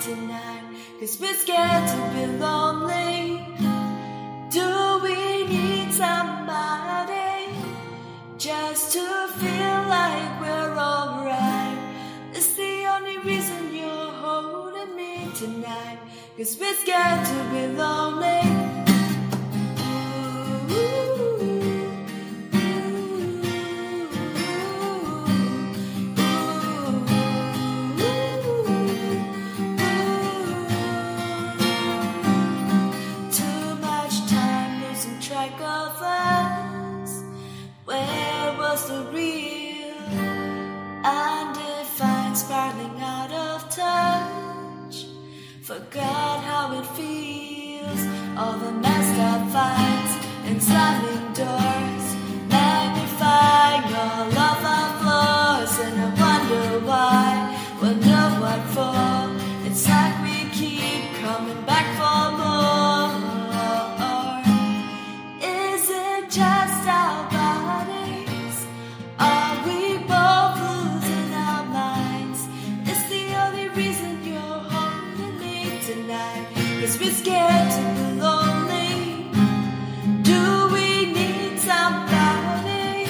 tonight. Cause we're scared to be lonely. Do we need somebody Just to feel like we're alright? It's the only reason you're holding me tonight. Cause we're scared to be lonely. The real? Undefined, spiraling out of touch. Forgot how it feels. All the messed up fights and slamming doors. Magnifying all of our flaws. And I wonder why. Wonder what for. It's like we keep coming back for Cause we're scared to be lonely. Do we need somebody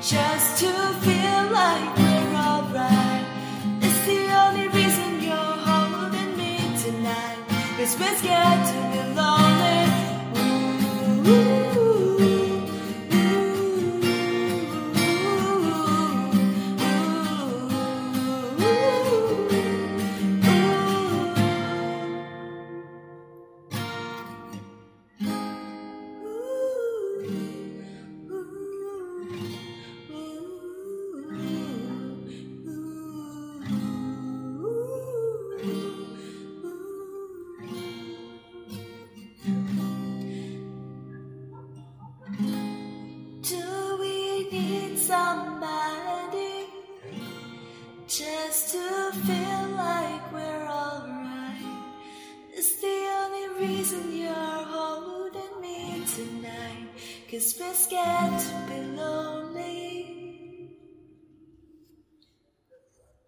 just to feel like we're alright? It's the only reason you're holding me we're scared to be lonely. Do reason you're holding me tonight. Cause we're scared to be lonely.